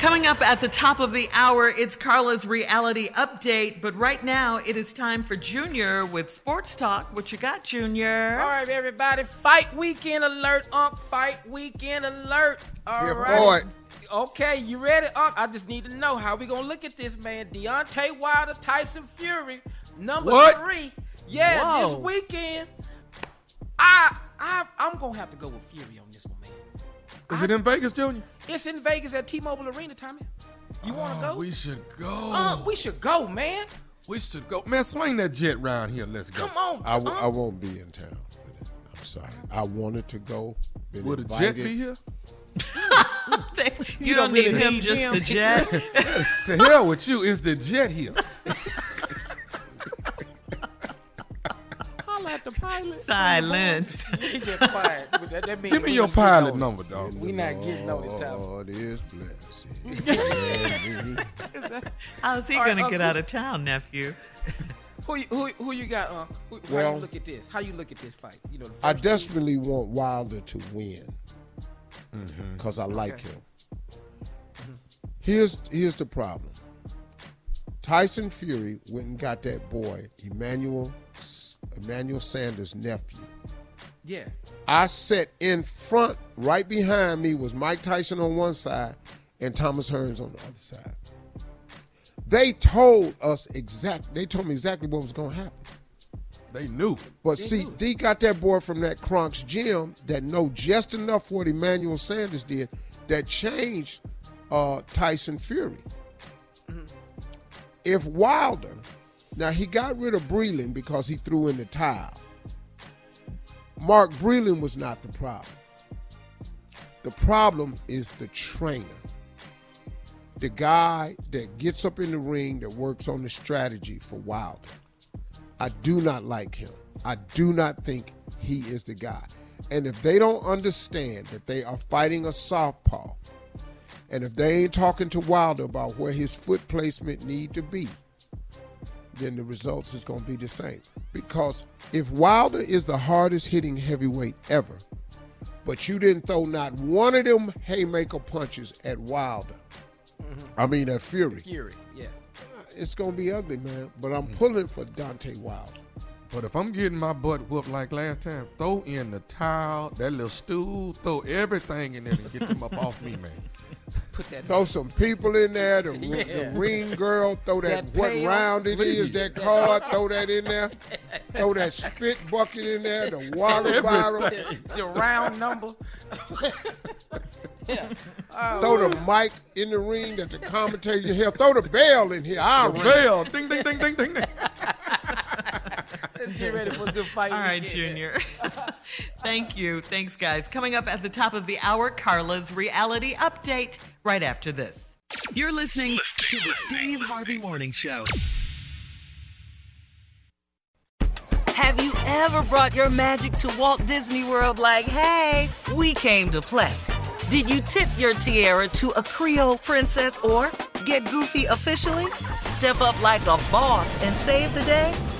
Coming up at the top of the hour, it's Carla's reality update. But right now, it is time for Junior with Sports Talk. What you got, Junior? All right, everybody, fight weekend alert, Unc. Fight weekend alert. All Yeah, right. boy. Okay, you ready, Unc? I just need to know how we gonna look at this, man. Deontay Wilder, Tyson Fury, number What? three. Yeah, Whoa. this weekend. I, I, I'm gonna have to go with Fury on this one, man. Is it in Vegas, Junior? It's in Vegas at T-Mobile Arena, Tommy. You wanna Oh, go? We should go. Uh, we should go, man. We should go. Man, swing that jet round here. Let's go. Come on. I, w- Unc. I won't be in town. I'm sorry. I wanted to go. Been Would a jet be here? you don't need him, just the jet. to hell with you. Is the jet here? Holla at the pilot. Silence. He just quiet. That- that Give me your pilot number, dog. We not getting on it, Tommy. Lord is blessed. How's he All right, going to get Uncle. out of town, nephew? Who you, who, who you got, uh? Who, how Well- you look at this? How you look at this fight? You know, the I first two- desperately want Wilder to win Mm-hmm. because I like Okay. him. Here's here's the problem. Tyson Fury went and got that boy Emmanuel S- Emmanuel Sanders' nephew. Yeah. I sat in front, right behind me was Mike Tyson on one side and Thomas Hearns on the other side. They told us exact. They told me exactly what was going to happen. They knew. But see, D got that boy from that Kronk's gym that know just enough what Emmanuel Sanders did that changed uh, Tyson Fury. If Wilder, now he got rid of Breland because he threw in the towel. Mark Breland was not the problem. The problem is the trainer. The guy that gets up in the ring that works on the strategy for Wilder. I do not like him. I do not think he is the guy. And if they don't understand that they are fighting a southpaw And if they ain't talking to Wilder about where his foot placement need to be, then the results is going to be the same. Because if Wilder is the hardest hitting heavyweight ever, but you didn't throw not one of them haymaker punches at Wilder, mm-hmm. I mean at Fury, Fury, yeah. Uh, it's going to be ugly, man. But I'm mm-hmm. pulling for Deontay Wilder. But if I'm getting my butt whooped like last time, throw in the towel, that little stool, throw everything in there and get them up off me, man. Put that. Throw some people in there. The, Yeah. the ring girl, throw that, That what pail, round it is, that card, throw that in there. Throw that spit bucket in there, the water bottle. the round number. yeah. Oh, Throw the mic in the ring that the commentator here. Throw the bell in here. I'll The ring. bell, ding, ding, ding, ding, ding, ding. Let's get ready for a good fight. All right. Junior. Thank you. Thanks, guys. Coming up at the top of the hour, Carla's reality update right after this. You're listening to the Steve Harvey Morning Show. Have you ever brought your magic to Walt Disney World like, hey, we came to play? Did you tip your tiara to a Creole princess or get goofy officially? Step up like a boss and save the day?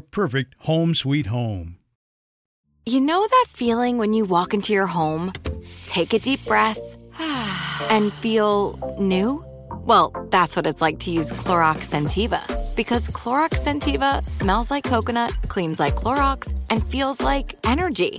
perfect home sweet home. You know that feeling when you walk into your home, take a deep breath, and feel new? Well, that's what it's like to use Clorox Scentiva. Because Clorox Scentiva smells like coconut, cleans like Clorox, and feels like energy.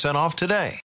off today.